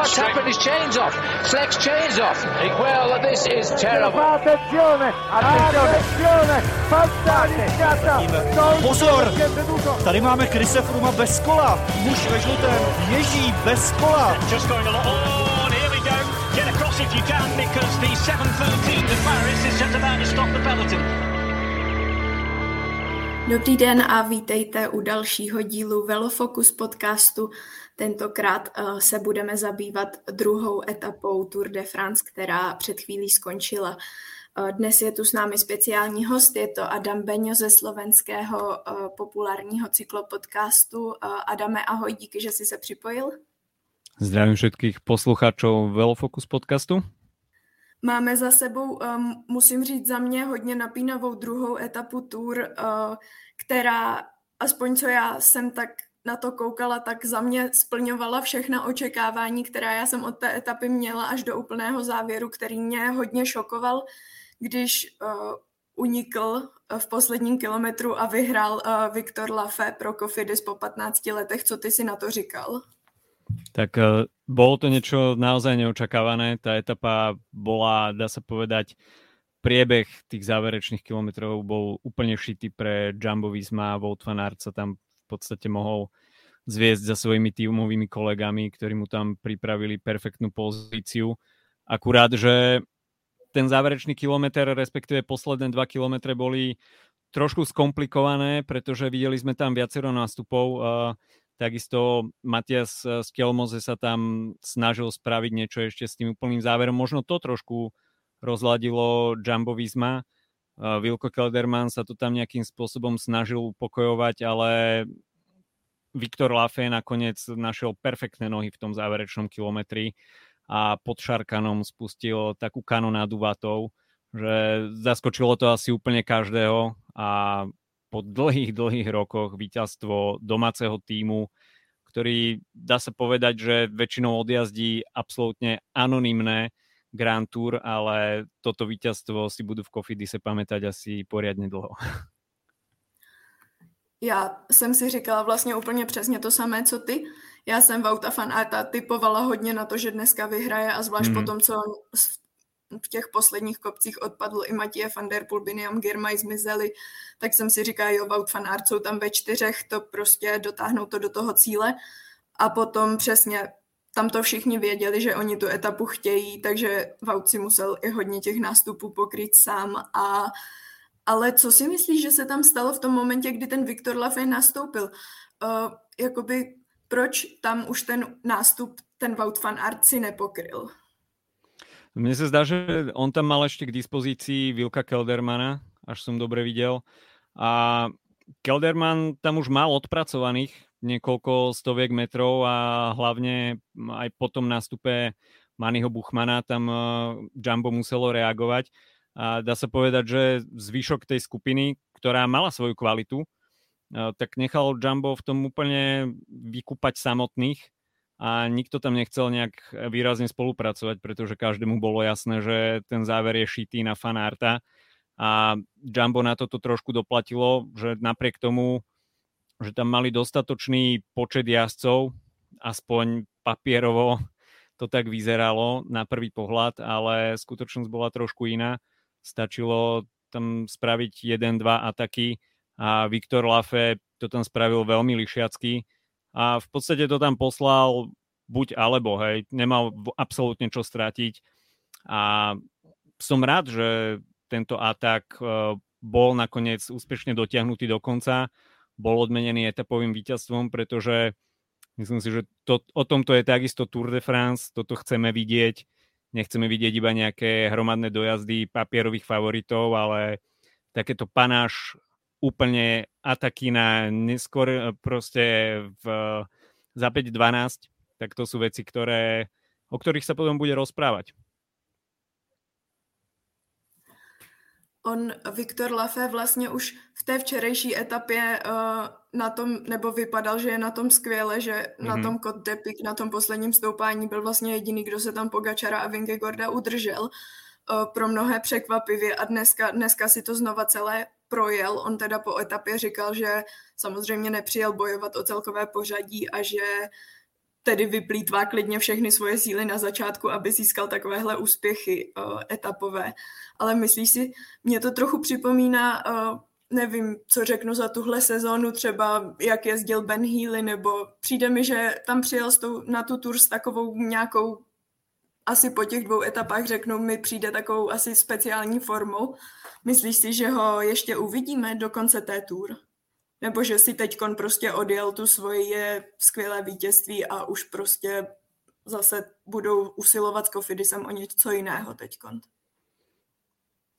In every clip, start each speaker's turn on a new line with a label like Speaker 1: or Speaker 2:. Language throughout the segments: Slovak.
Speaker 1: what's happened? His chain's off. Flex chain's off. Well, this is terrible.
Speaker 2: Attenzione, attenzione, fantasticata.
Speaker 3: Pozor, tady máme Krise Fruma bez kola. Muž ve žlutém ježí bez kola.
Speaker 4: Just going along. Oh, and here we go. Get across if you can because the 713 to Paris is just about to stop the peloton.
Speaker 5: Dobrý den a vítejte u dalšího dílu Velofocus podcastu. Tentokrát uh, se budeme zabývat druhou etapou Tour de France, která před chvílí skončila. Uh, dnes je tu s námi speciální host, je to Adam Beňo ze slovenského uh, populárního cyklopodcastu. Adame, ahoj, díky, že jsi se připojil.
Speaker 6: Zdravím všetkých posluchačov Velofocus podcastu.
Speaker 5: Máme za sebou, um, musím říct za mě, hodně napínavou druhou etapu Tour, uh, která, aspoň co já jsem tak na to koukala, tak za mě splňovala všechna očekávání, která já jsem od té etapy měla až do úplného závěru, který mě hodně šokoval, když uh, unikl v posledním kilometru a vyhrál uh, Viktor Lafay pro Kofidis po 15 letech. Co ty si na to říkal?
Speaker 6: Tak uh, bolo to niečo naozaj neočakávané. Tá etapa bola, dá sa povedať, priebeh tých záverečných kilometrov bol úplne šitý pre Jumbo Visma. Wout van Aert sa tam podstate mohol zviesť za svojimi tímovými kolegami, ktorí mu tam pripravili perfektnú pozíciu. Akurát, že ten záverečný kilometr, respektíve posledné dva kilometre boli trošku skomplikované, pretože videli sme tam viacero nástupov. Takisto Matias Skelmoze sa tam snažil spraviť niečo ešte s tým úplným záverom. Možno to trošku rozladilo Jumbo Visma. Vilko Kelderman sa to tam nejakým spôsobom snažil upokojovať, ale Viktor Lafay nakoniec našiel perfektné nohy v tom záverečnom kilometri a pod Šarkanom spustil takú kanonádu vatov, že zaskočilo to asi úplne každého a po dlhých, dlhých rokoch víťazstvo domáceho týmu, ktorý dá sa povedať, že väčšinou odjazdí absolútne anonymné Grand Tour, ale toto víťazstvo si budú v Kofidise pamätať asi poriadne dlho.
Speaker 5: Já jsem si říkala vlastně úplně přesně to samé, co ty. Já jsem Vauta fan Arta typovala hodně na to, že dneska vyhraje a zvlášť mm. po tom, co v těch posledních kopcích odpadl i Matěje van der Poel, Biniam Girmay zmizeli, tak jsem si říkala, jo, Wout van Aert jsou tam ve čtyřech, to prostě dotáhnou to do toho cíle. A potom přesně tam to všichni věděli, že oni tu etapu chtějí, takže Wout si musel i hodně těch nástupů pokryt sám. A, ale co si myslíš, že se tam stalo v tom momentě, kdy ten Viktor Lafay nastoupil? Uh, jakoby proč tam už ten nástup ten Wout van Aert si nepokryl?
Speaker 6: Mne sa zdá, že on tam mal ešte k dispozícii Vilka Keldermana, až som dobre videl. A Kelderman tam už mal odpracovaných niekoľko stoviek metrov a hlavne aj po tom nástupe Maniho Buchmana tam Jumbo muselo reagovať. A dá sa povedať, že zvyšok tej skupiny, ktorá mala svoju kvalitu, tak nechal Jumbo v tom úplne vykúpať samotných a nikto tam nechcel nejak výrazne spolupracovať, pretože každému bolo jasné, že ten záver je šitý na fanárta a Jumbo na toto trošku doplatilo, že napriek tomu, že tam mali dostatočný počet jazdcov, aspoň papierovo to tak vyzeralo na prvý pohľad, ale skutočnosť bola trošku iná. Stačilo tam spraviť jeden, dva ataky a Viktor Lafe to tam spravil veľmi lišiacky a v podstate to tam poslal buď alebo, hej, nemal absolútne čo stratiť a som rád, že tento atak e, bol nakoniec úspešne dotiahnutý do konca, bol odmenený etapovým víťazstvom, pretože myslím si, že to, o tomto je takisto Tour de France, toto chceme vidieť, nechceme vidieť iba nejaké hromadné dojazdy papierových favoritov, ale takéto panáš úplne ataky na neskôr e, proste v, za 5-12, tak to sú veci, ktoré, o ktorých sa potom bude rozprávať.
Speaker 5: On, Viktor Lafay vlastně už v té včerejší etapě uh, na tom, nebo vypadal, že je na tom skvěle, že mm-hmm. na mhm. tom Côte d'Epic, na tom posledním stoupání byl vlastně jediný, kdo se tam Pogačara a Vingegorda udržel. Uh, pro mnohé překvapivě a dneska, dneska si to znova celé projel. On teda po etapě říkal, že samozřejmě nepřijel bojovat o celkové pořadí a že tedy vyplýtvá klidně všechny svoje síly na začátku, aby získal takovéhle úspěchy uh, etapové. Ale myslíš si, mě to trochu připomíná, uh, nevím, co řeknu za tuhle sezónu, třeba jak jezdil Ben Healy, nebo přijde mi, že tam přijel tou, na tu tur s takovou nějakou, asi po těch dvou etapách řeknu, mi přijde takovou asi speciální formou. Myslíš si, že ho ještě uvidíme do konce té tour? Nebo že si teďkon prostě odjel tu svoje skvělé vítězství a už prostě zase budou usilovat s Kofidisem o něco jiného teďkon?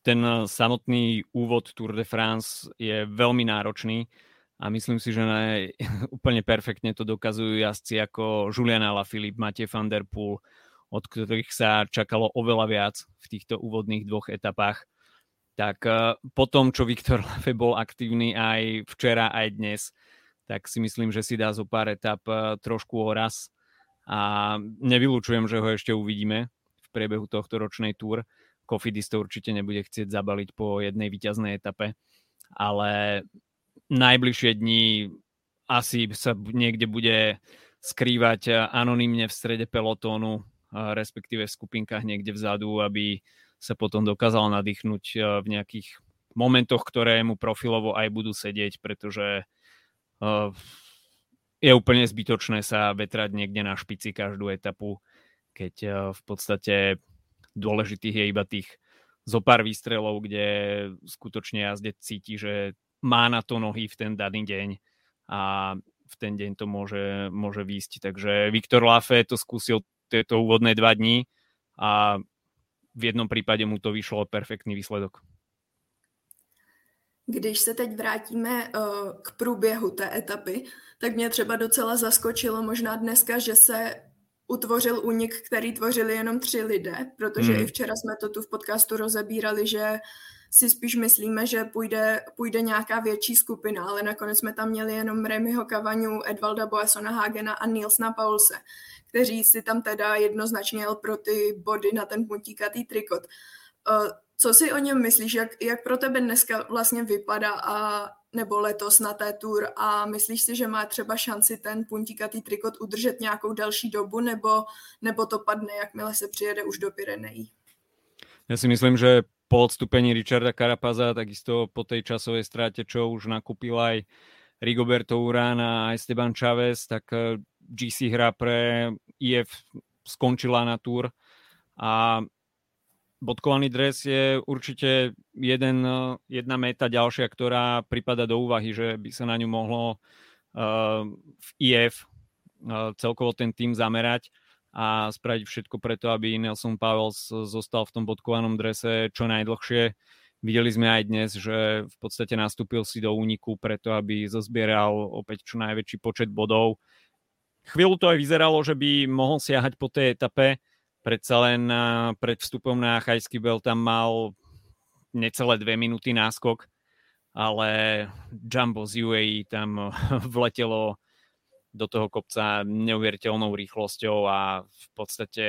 Speaker 6: Ten eh, samotný úvod Tour de France je veľmi náročný a myslím si, že ne, úplne perfektne to dokazujú jazdci ako Julian Alaphilippe, Matej van der Poel, od ktorých sa čakalo oveľa viac v týchto úvodných dvoch etapách tak uh, po tom, čo Viktor Lafe bol aktívny aj včera, aj dnes, tak si myslím, že si dá zo pár etap uh, trošku oraz a nevylučujem, že ho ešte uvidíme v priebehu tohto ročnej túr. Kofidis to určite nebude chcieť zabaliť po jednej výťaznej etape, ale najbližšie dni asi sa niekde bude skrývať eh, anonymne v strede pelotónu, respektíve v skupinkách niekde vzadu, aby sa potom dokázal nadýchnuť eh, v nejakých momentoch, ktoré mu profilovo aj budú sedieť, pretože eh, je úplne zbytočné sa vetrať niekde na špici každú etapu, keď eh, v podstate dôležitých je iba tých zo pár výstrelov, kde skutočne jazdec cíti, že má na to nohy v ten daný deň a v ten deň to môže, môže výjsť. Takže Viktor Lafe to skúsil tieto úvodné dva dní a v jednom případě mu to vyšlo perfektní výsledok.
Speaker 5: Když se teď vrátíme uh, k průběhu té etapy, tak mě třeba docela zaskočilo možná dneska, že se utvořil únik, který tvořili jenom tři lidé, protože hmm. i včera jsme to tu v podcastu rozebírali, že si spíš myslíme, že půjde, půjde nějaká větší skupina, ale nakonec jsme tam měli jenom Remyho Kavaňu, Edvalda Boasona Hagena a Nilsna Paulse, kteří si tam teda jednoznačně jel pro ty body na ten puntíkatý trikot. Uh, co si o něm myslíš, jak, jak pro tebe dneska vlastně vypadá a nebo letos na té tour a myslíš si, že má třeba šanci ten puntíkatý trikot udržet nějakou další dobu nebo, nebo to padne, jakmile se přijede už do Pyrenejí?
Speaker 6: Ja si myslím, že po odstúpení Richarda Carapaza, takisto po tej časovej stráte, čo už nakúpil aj Rigoberto Urán a Esteban Chavez, tak eh, GC hra pre IF skončila na túr. A bodkovaný dres je určite jeden, eh, jedna meta ďalšia, ktorá pripada do úvahy, že by sa na ňu mohlo uh, v IF celkovo ten tým zamerať a spraviť všetko preto, aby Nelson Powells zostal v tom bodkovanom drese čo najdlhšie. Videli sme aj dnes, že v podstate nastúpil si do úniku preto, aby zozbieral opäť čo najväčší počet bodov. Chvíľu to aj vyzeralo, že by mohol siahať po tej etape, predsa len pred vstupom na Chajský bel tam mal necelé dve minúty náskok, ale Jumbo z UAE tam vletelo do toho kopca neuveriteľnou rýchlosťou a v podstate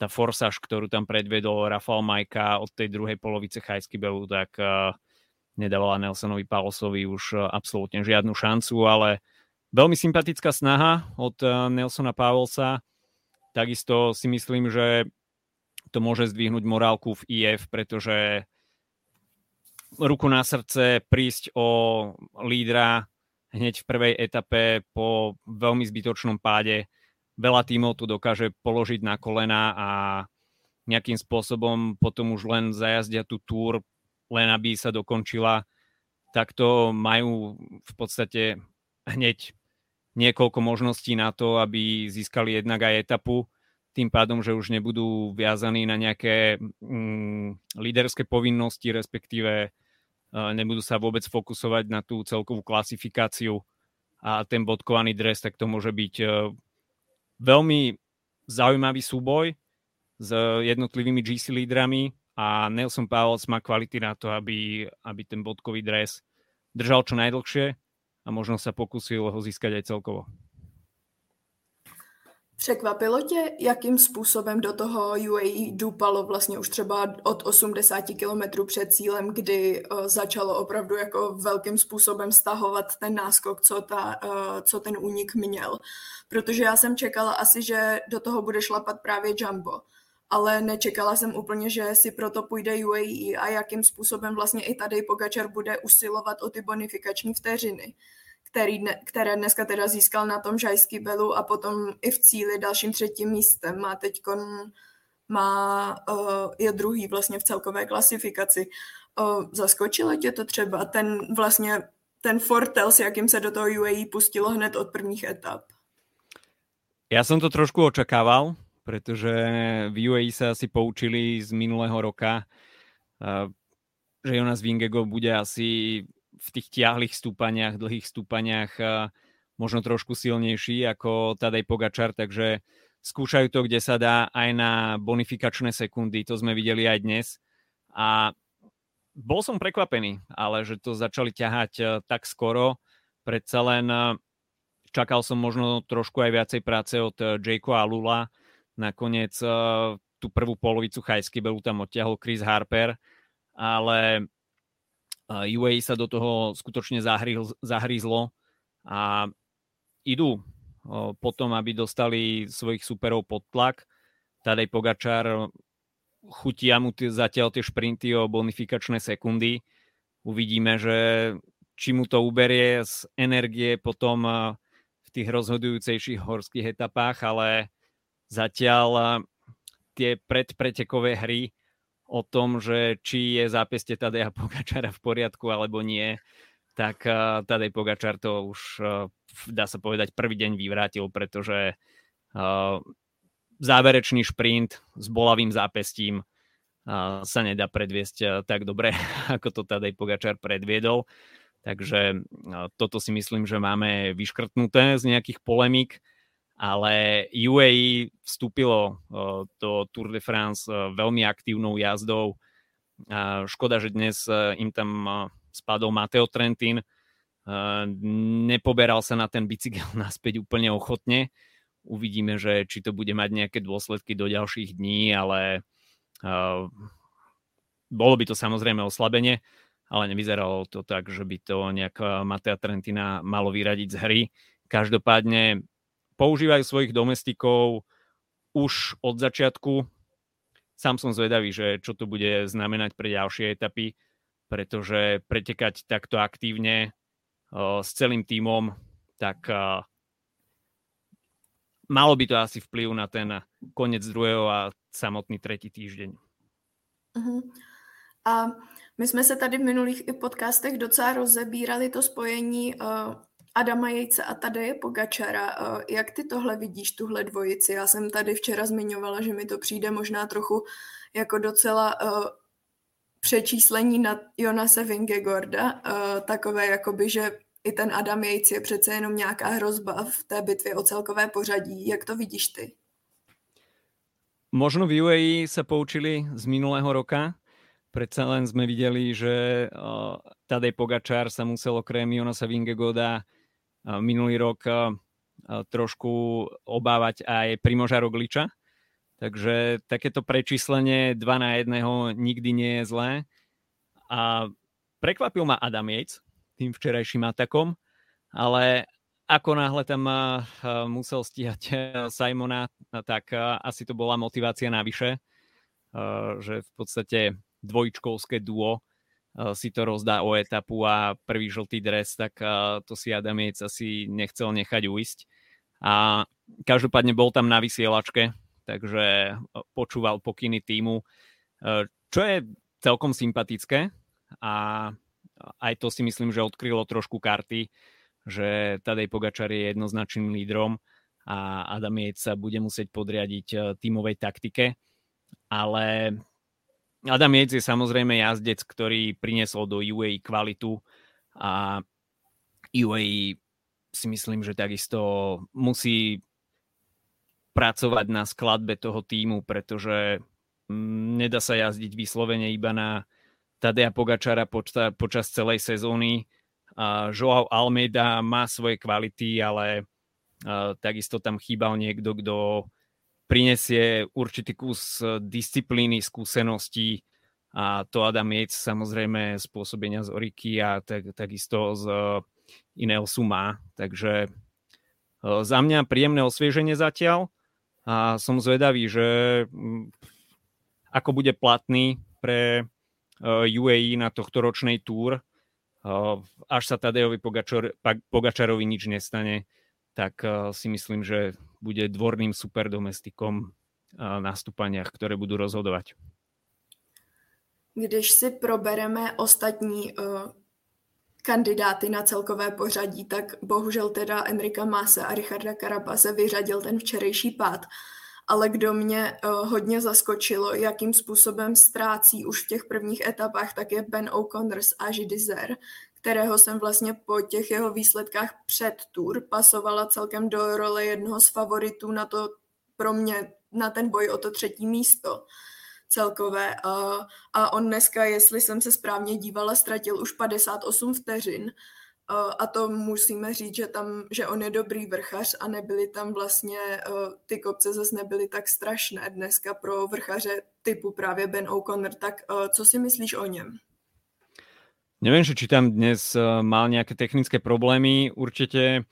Speaker 6: tá forsaž, ktorú tam predvedol Rafael Majka od tej druhej polovice Chajsky Belu, tak uh, nedávala Nelsonovi Paulosovi už uh, absolútne žiadnu šancu, ale veľmi sympatická snaha od uh, Nelsona Powellsa. Takisto si myslím, že to môže zdvihnúť morálku v IF, pretože ruku na srdce prísť o lídra hneď v prvej etape po veľmi zbytočnom páde. Veľa tímov tu dokáže položiť na kolena a nejakým spôsobom potom už len zajazdia tú túr, len aby sa dokončila. Takto majú v podstate hneď niekoľko možností na to, aby získali jednak aj etapu, tým pádom, že už nebudú viazaní na nejaké mm, líderské povinnosti, respektíve nebudú sa vôbec fokusovať na tú celkovú klasifikáciu a ten bodkovaný dres, tak to môže byť e, veľmi zaujímavý súboj s jednotlivými GC lídrami a Nelson Powell má kvality na to, aby, aby ten bodkový dres držal čo najdlhšie a možno sa pokusil ho získať aj celkovo.
Speaker 5: Překvapilo tě, jakým způsobem do toho UAE dupalo vlastně už třeba od 80 km před cílem, kdy uh, začalo opravdu jako velkým způsobem stahovat ten náskok, co, ta, uh, co ten únik měl. Protože já jsem čekala asi, že do toho bude šlapat právě Jumbo, ale nečekala jsem úplně, že si proto půjde UAE a jakým způsobem vlastně i tady Pogačar bude usilovat o ty bonifikační vteřiny který, které dneska teda získal na tom Žajský Belu a potom i v cíli dalším třetím místem. Má teď má, uh, je druhý vlastně v celkové klasifikaci. Uh, zaskočilo tě to třeba ten vlastně ten fortel, s jakým se do toho UAE pustilo hned od prvních etap?
Speaker 6: Ja som to trošku očakával, pretože v UAE sa asi poučili z minulého roka, že Jonas Vingego bude asi v tých tiahlých stúpaniach, dlhých stúpaniach možno trošku silnejší ako Tadej Pogačar, takže skúšajú to, kde sa dá aj na bonifikačné sekundy, to sme videli aj dnes. A bol som prekvapený, ale že to začali ťahať tak skoro, predsa len čakal som možno trošku aj viacej práce od Jakea a Lula. Nakoniec tú prvú polovicu Chajsky Belu tam odtiahol Chris Harper, ale UAE sa do toho skutočne zahrízlo a idú potom, aby dostali svojich superov pod tlak. Tadej Pogačar chutia mu zatiaľ tie šprinty o bonifikačné sekundy. Uvidíme, že či mu to uberie z energie potom v tých rozhodujúcejších horských etapách, ale zatiaľ tie predpretekové hry o tom, že či je zápeste Tadeja Pogačara v poriadku alebo nie, tak uh, Tadej Pogačar to už, uh, dá sa povedať, prvý deň vyvrátil, pretože uh, záverečný šprint s bolavým zápestím sa nedá predviesť tak dobre, ako to Tadej Pogačar predviedol. Takže toto si myslím, že máme vyškrtnuté z nejakých polemík ale UAE vstúpilo do Tour de France veľmi aktívnou jazdou. Škoda, že dnes im tam spadol Mateo Trentin. Nepoberal sa na ten bicykel naspäť úplne ochotne. Uvidíme, že či to bude mať nejaké dôsledky do ďalších dní, ale bolo by to samozrejme oslabenie, ale nevyzeralo to tak, že by to nejak Matea Trentina malo vyradiť z hry. Každopádne používajú svojich domestikov už od začiatku. Sám som zvedavý, že čo to bude znamenať pre ďalšie etapy, pretože pretekať takto aktívne uh, s celým tímom, tak uh, malo by to asi vplyv na ten konec druhého a samotný tretí týždeň.
Speaker 5: Uh-huh. A my jsme se tady v minulých i podcastech docela rozebírali to spojení uh, Adama Jejce a Tadeje Pogačara. Jak ty tohle vidíš, tuhle dvojici? Já jsem tady včera zmiňovala, že mi to přijde možná trochu jako docela uh, přečíslení na Jonase Vingegorda, uh, takové jakoby, že i ten Adam Jejc je přece jenom nějaká hrozba v té bitvě o celkové pořadí. Jak to vidíš ty?
Speaker 6: Možno v UAE sa poučili z minulého roka. Predsa len sme videli, že uh, Tadej Pogačár sa musel okrem Jonasa Vingegoda minulý rok trošku obávať aj Primoža Rogliča. Takže takéto prečíslenie 2 na 1 nikdy nie je zlé. A prekvapil ma Adam Yates tým včerajším atakom, ale ako náhle tam musel stíhať Simona, tak asi to bola motivácia navyše, že v podstate dvojčkovské duo si to rozdá o etapu a prvý žltý dres, tak eh, to si Adamiec asi nechcel nechať uísť. A každopádne bol tam na vysielačke, takže eh, počúval pokyny týmu, čo je celkom sympatické a aj to si myslím, že odkrylo trošku karty, že Tadej Pogačar je jednoznačným lídrom a Adamiec sa bude musieť podriadiť tímovej taktike, ale Adam Yates je samozrejme jazdec, ktorý priniesol do UAE kvalitu a UAE si myslím, že takisto musí pracovať na skladbe toho týmu, pretože mm, nedá sa jazdiť vyslovene iba na Tadea Pogačara poča, počas celej sezóny. A Joao Almeida má svoje kvality, ale takisto tam chýbal niekto, kto prinesie určitý kus disciplíny, skúseností. A to Adam Yates samozrejme spôsobenia z Oriky a tak, takisto z Ineosu má. Takže za mňa príjemné osvieženie zatiaľ. A som zvedavý, že ako bude platný pre UAE na tohto ročnej túr, až sa Tadejovi Pogačar, Pogačarovi nič nestane, tak si myslím, že bude dvorným superdomestikom na stupaniach, ktoré budú rozhodovať.
Speaker 5: Když si probereme ostatní uh, kandidáty na celkové pořadí, tak bohužel teda Enrika Mase a Richarda Karapase vyřadil ten včerejší pád. Ale kdo mě uh, hodně zaskočilo, jakým způsobem ztrácí už v těch prvních etapách, tak je Ben O'Connor z Aži kterého jsem vlastně po těch jeho výsledkách před Tour pasovala celkem do role jednoho z favoritů na to pro mě, na ten boj o to třetí místo celkové. A, a on dneska, jestli jsem se správně dívala, ztratil už 58 vteřin. A to musíme říct, že, tam, že on je dobrý vrchař a nebyly tam vlastně, ty kopce zase nebyly tak strašné dneska pro vrchaře typu právě Ben O'Connor. Tak co si myslíš o něm?
Speaker 6: Neviem, či tam dnes eh, mal nejaké technické problémy. Určite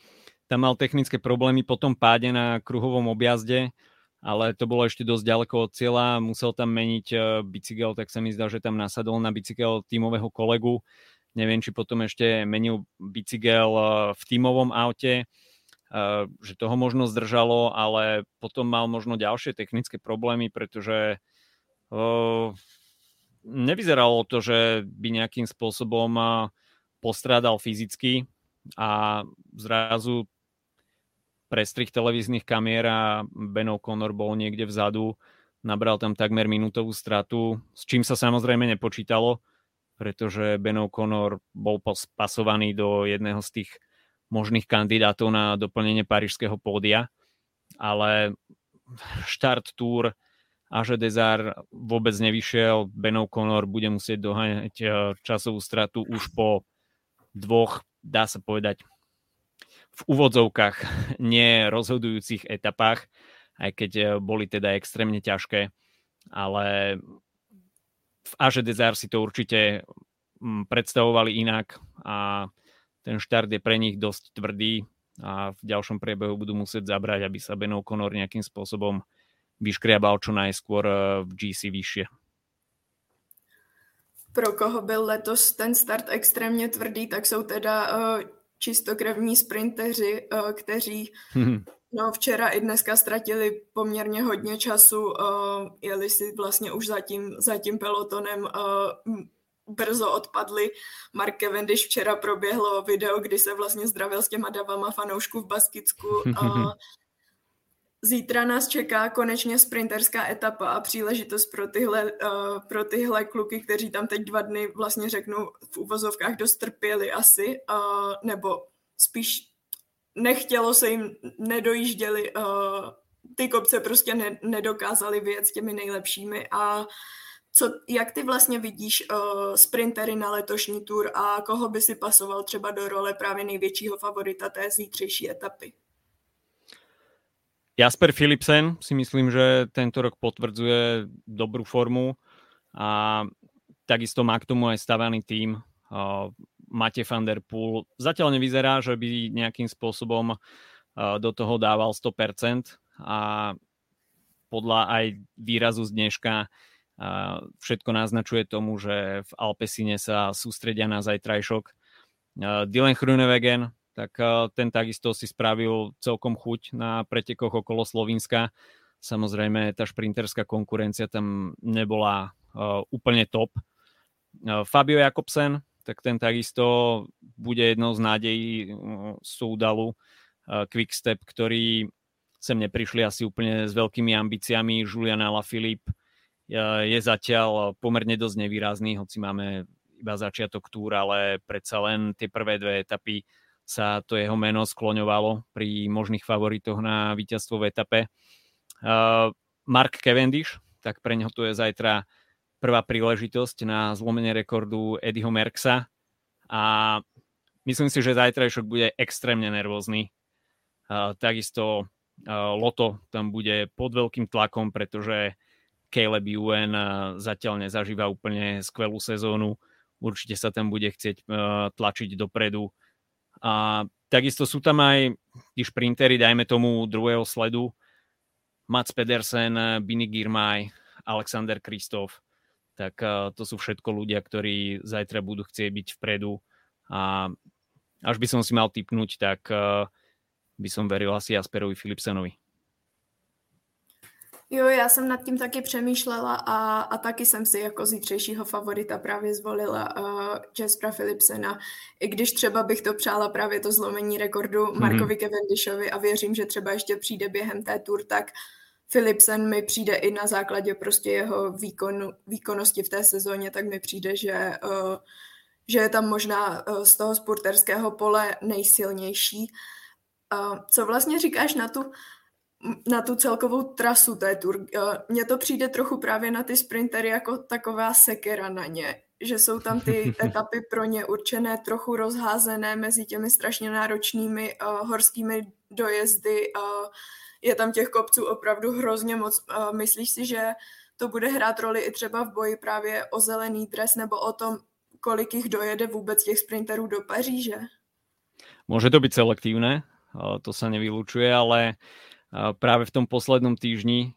Speaker 6: tam mal technické problémy po tom páde na kruhovom objazde, ale to bolo ešte dosť ďaleko od cieľa. Musel tam meniť eh, bicykel, tak sa mi zdá, že tam nasadol na bicykel tímového kolegu. Neviem, či potom ešte menil bicykel eh, v tímovom aute, že toho možno zdržalo, ale potom mal možno ďalšie technické problémy, pretože nevyzeralo to, že by nejakým spôsobom postrádal fyzicky a zrazu prestrih televíznych kamier a Ben O'Connor bol niekde vzadu, nabral tam takmer minútovú stratu, s čím sa samozrejme nepočítalo, pretože Ben O'Connor bol pasovaný do jedného z tých možných kandidátov na doplnenie parížského pódia, ale štart túr a že Dezar vôbec nevyšiel. Ben O'Connor bude musieť doháňať eh, časovú stratu už po dvoch, dá sa povedať, v úvodzovkách nerozhodujúcich etapách, aj keď eh, boli teda extrémne ťažké, ale v Aže Dezar si to určite mm, predstavovali inak a ten štart je pre nich dosť tvrdý a v ďalšom priebehu budú musieť zabrať, aby sa Ben O'Connor nejakým spôsobom vyškriabal čo najskôr eh, v GC vyššie.
Speaker 5: Pro koho byl letos ten start extrémně tvrdý, tak jsou teda uh, čistokrevní sprinteři, uh, kteří no, včera i dneska ztratili poměrně hodně času, uh, jeli si vlastně už za tím, za tím pelotonem uh, brzo odpadli. Mark Cavendish včera proběhlo video, kdy se vlastně zdravil s těma davama fanoušků v Baskicku. Zítra nás čeká konečně sprinterská etapa a příležitost pro tyhle, uh, pro tyhle kluky, kteří tam teď dva dny vlastně řeknu v uvozovkách dost trpěli asi, uh, nebo spíš nechtělo se jim, nedojížděli, uh, ty kopce prostě ne, nedokázali věc s těmi nejlepšími a co, jak ty vlastně vidíš uh, sprintery na letošní tur a koho by si pasoval třeba do role právě největšího favorita té zítřejší etapy?
Speaker 6: Jasper Philipsen si myslím, že tento rok potvrdzuje dobrú formu a takisto má k tomu aj stavaný tým. Mate van der Poel zatiaľ nevyzerá, že by nejakým spôsobom do toho dával 100% a podľa aj výrazu z dneška všetko naznačuje tomu, že v Alpesine sa sústredia na zajtrajšok. Dylan Hrunewegen tak eh, ten takisto si spravil celkom chuť na pretekoch okolo Slovenska. Samozrejme, tá šprinterská konkurencia tam nebola uh, úplne top. Uh, Fabio Jakobsen, tak ten takisto bude jednou z nádejí uh, Quickstep, ktorí sem neprišli asi úplne s veľkými ambíciami. Julian Alaphilippe je zatiaľ pomerne dosť nevýrazný, hoci máme iba začiatok túr, ale predsa len tie prvé dve etapy sa to jeho meno skloňovalo pri možných favoritoch na víťazstvo v etape. Mark Cavendish, tak pre neho to je zajtra prvá príležitosť na zlomenie rekordu Eddieho Merksa a myslím si, že zajtrajšok bude extrémne nervózny. takisto Loto tam bude pod veľkým tlakom, pretože Caleb Ewan zatiaľ nezažíva úplne skvelú sezónu. Určite sa tam bude chcieť tlačiť dopredu. A takisto sú tam aj tí šprintery, dajme tomu druhého sledu. Mats Pedersen, Bini Girmay, Alexander Kristof. Tak to sú všetko ľudia, ktorí zajtra budú chcieť byť vpredu. A až by som si mal typnúť, tak by som veril asi Asperovi Philipsenovi.
Speaker 5: Jo, já jsem nad tím taky přemýšlela a, a taky jsem si jako zítřejšího favorita právě zvolila uh, Jaspera Philipsena, i když třeba bych to přála právě to zlomení rekordu mm-hmm. Markovi Cavendishovi a věřím, že třeba ještě přijde během té tour, tak Philipsen mi přijde i na základě prostě jeho výkonu, výkonnosti v té sezóně, tak mi přijde, že, uh, že je tam možná uh, z toho sporterského pole nejsilnější. Uh, co vlastně říkáš na tu na tu celkovou trasu té tour. Mně to přijde trochu právě na ty sprintery jako taková sekera na ně, že jsou tam ty etapy pro ně určené trochu rozházené mezi těmi strašně náročnými uh, horskými dojezdy. Uh, je tam těch kopců opravdu hrozně moc. Uh, myslíš si, že to bude hrát roli i třeba v boji právě o zelený dres nebo o tom, kolik jich dojede vůbec těch sprinterů do Paříže?
Speaker 6: Môže to byť selektívne, to sa nevylučuje, ale práve v tom poslednom týždni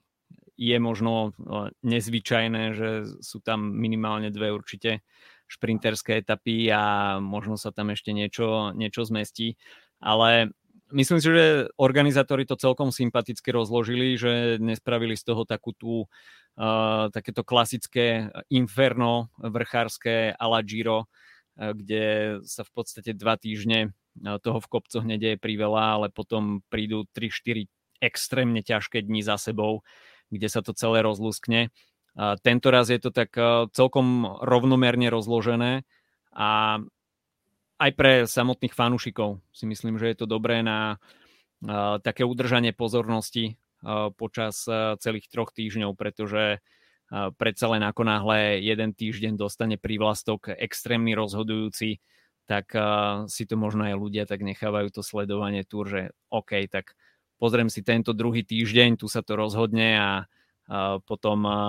Speaker 6: je možno nezvyčajné, že sú tam minimálne dve určite šprinterské etapy a možno sa tam ešte niečo, niečo zmestí. Ale myslím si, že organizátori to celkom sympaticky rozložili, že nespravili z toho takú tú, uh, takéto klasické inferno vrchárske a Giro, uh, kde sa v podstate dva týždne toho v kopcoch nedeje priveľa, ale potom prídu 3-4 extrémne ťažké dni za sebou, kde sa to celé rozluskne. Tento raz je to tak e, celkom rovnomerne rozložené a aj pre samotných fanúšikov si myslím, že je to dobré na uh, také udržanie pozornosti uh, počas celých troch týždňov, pretože predsa len ako náhle jeden týždeň dostane prívlastok extrémny rozhodujúci, tak si to možno aj ľudia tak nechávajú to sledovanie túr, že OK, tak pozriem si tento druhý týždeň, tu sa to rozhodne a, a potom a,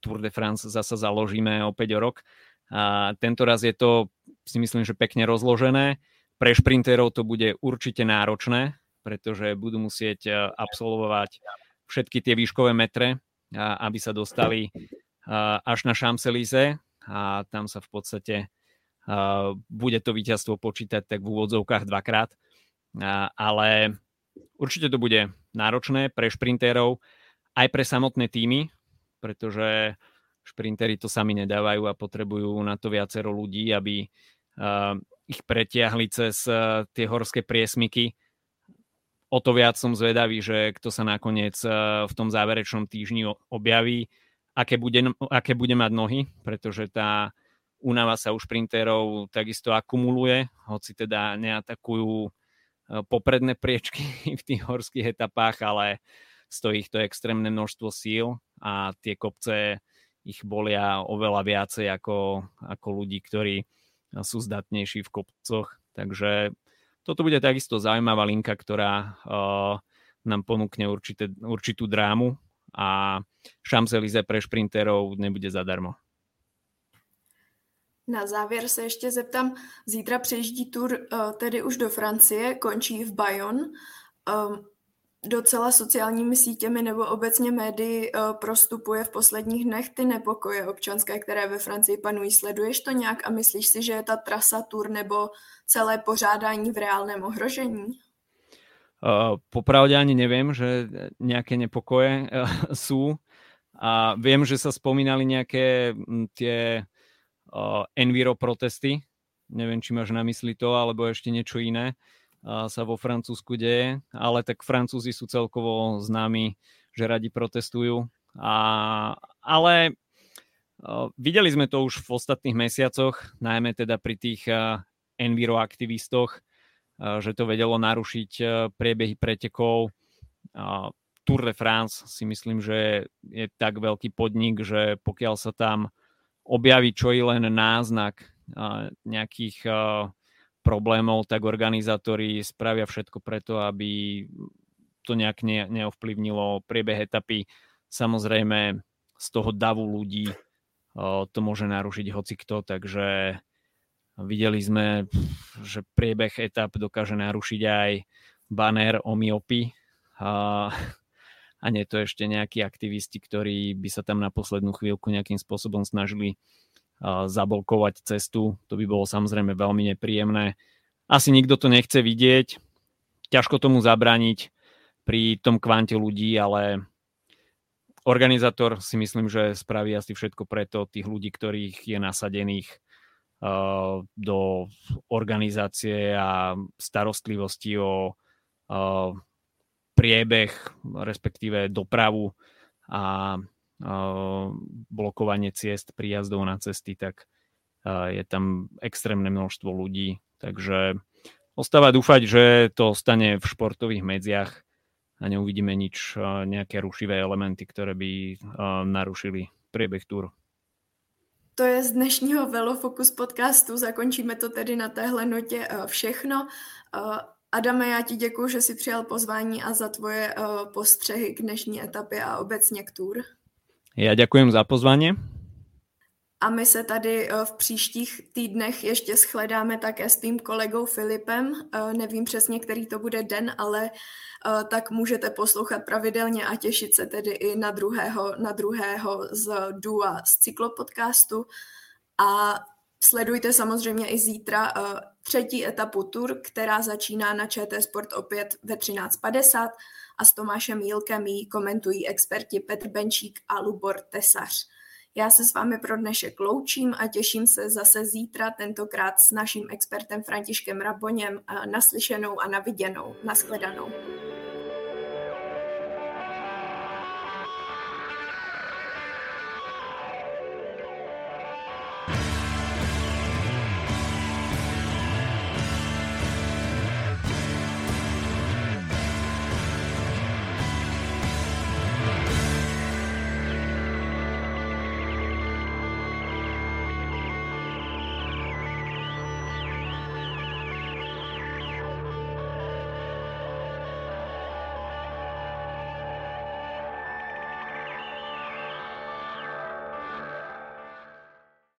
Speaker 6: Tour de France zasa založíme opäť o rok. A tento raz je to, si myslím, že pekne rozložené. Pre šprinterov to bude určite náročné, pretože budú musieť absolvovať všetky tie výškové metre, aby sa dostali až na Champs-Élysées a tam sa v podstate bude to víťazstvo počítať tak v úvodzovkách dvakrát. Ale Určite to bude náročné pre šprintérov, aj pre samotné týmy, pretože šprintery to sami nedávajú a potrebujú na to viacero ľudí, aby ich pretiahli cez tie horské priesmyky. O to viac som zvedavý, že kto sa nakoniec v tom záverečnom týždni objaví, aké bude, aké bude mať nohy, pretože tá únava sa u šprintérov takisto akumuluje, hoci teda neatakujú popredné priečky v tých horských etapách, ale stojí ich to extrémne množstvo síl a tie kopce ich bolia oveľa viacej ako, ako ľudí, ktorí sú zdatnejší v kopcoch. Takže toto bude takisto zaujímavá linka, ktorá uh, nám ponúkne určité, určitú drámu a Champs-Élysées pre šprinterov nebude zadarmo.
Speaker 5: Na závěr se ještě zeptám, zítra přejíždí tur uh, tedy už do Francie, končí v Bayonne. Um, docela sociálními sítěmi nebo obecně médii uh, prostupuje v posledních dnech ty nepokoje občanské, které ve Francii panují. Sleduješ to nějak a myslíš si, že je ta trasa tur nebo celé pořádání v reálném ohrožení?
Speaker 6: Uh, popravde ani neviem, že nejaké nepokoje uh, sú. A viem, že sa spomínali nejaké m, tie enviro protesty. Neviem, či máš na mysli to, alebo ešte niečo iné uh, sa vo Francúzsku deje, ale tak Francúzi sú celkovo známi, že radi protestujú. A, ale uh, videli sme to už v ostatných mesiacoch, najmä teda pri tých uh, enviro aktivistoch, uh, že to vedelo narušiť priebehy pretekov. Tour de France si myslím, že je tak veľký podnik, že pokiaľ sa tam objaví čo i len náznak nejakých problémov, tak organizátori spravia všetko preto, aby to nejak ne, neovplyvnilo priebeh etapy. Samozrejme, z toho davu ľudí to môže narušiť hocikto, takže videli sme, že priebeh etap dokáže narušiť aj banner o myopii a, nie to ešte nejakí aktivisti, ktorí by sa tam na poslednú chvíľku nejakým spôsobom snažili zablkovať cestu. To by bolo samozrejme veľmi nepríjemné. Asi nikto to nechce vidieť, ťažko tomu zabrániť pri tom kvante ľudí, ale organizátor si myslím, že spraví asi všetko preto tých ľudí, ktorých je nasadených do organizácie a starostlivosti o priebeh, respektíve dopravu a blokovanie ciest príjazdov na cesty, tak je tam extrémne množstvo ľudí. Takže ostáva dúfať, že to stane v športových medziach a neuvidíme nič, nejaké rušivé elementy, ktoré by narušili priebeh túru.
Speaker 5: To je z dnešního Velofocus podcastu. Zakončíme to tedy na téhle notě všechno. Adame, já ti děkuji, že jsi přijal pozvání a za tvoje postřehy k dnešní etapě a obecně k túr.
Speaker 6: Ja ďakujem za pozvanie.
Speaker 5: A my se tady eh, v příštích týdnech ještě shledáme také s tým kolegou Filipem. Eh, nevím přesně, který to bude den, ale eh, tak můžete poslouchat pravidelně a těšit se tedy i na druhého, na druhého z Dua z cyklopodcastu. A sledujte samozřejmě i zítra třetí etapu Tour, která začíná na ČT Sport opět ve 13.50 a s Tomášem Jílkem ji komentují experti Petr Benčík a Lubor Tesař. Já se s vámi pro dnešek loučím a těším se zase zítra, tentokrát s naším expertem Františkem Raboněm, naslyšenou a naviděnou. Naschledanou.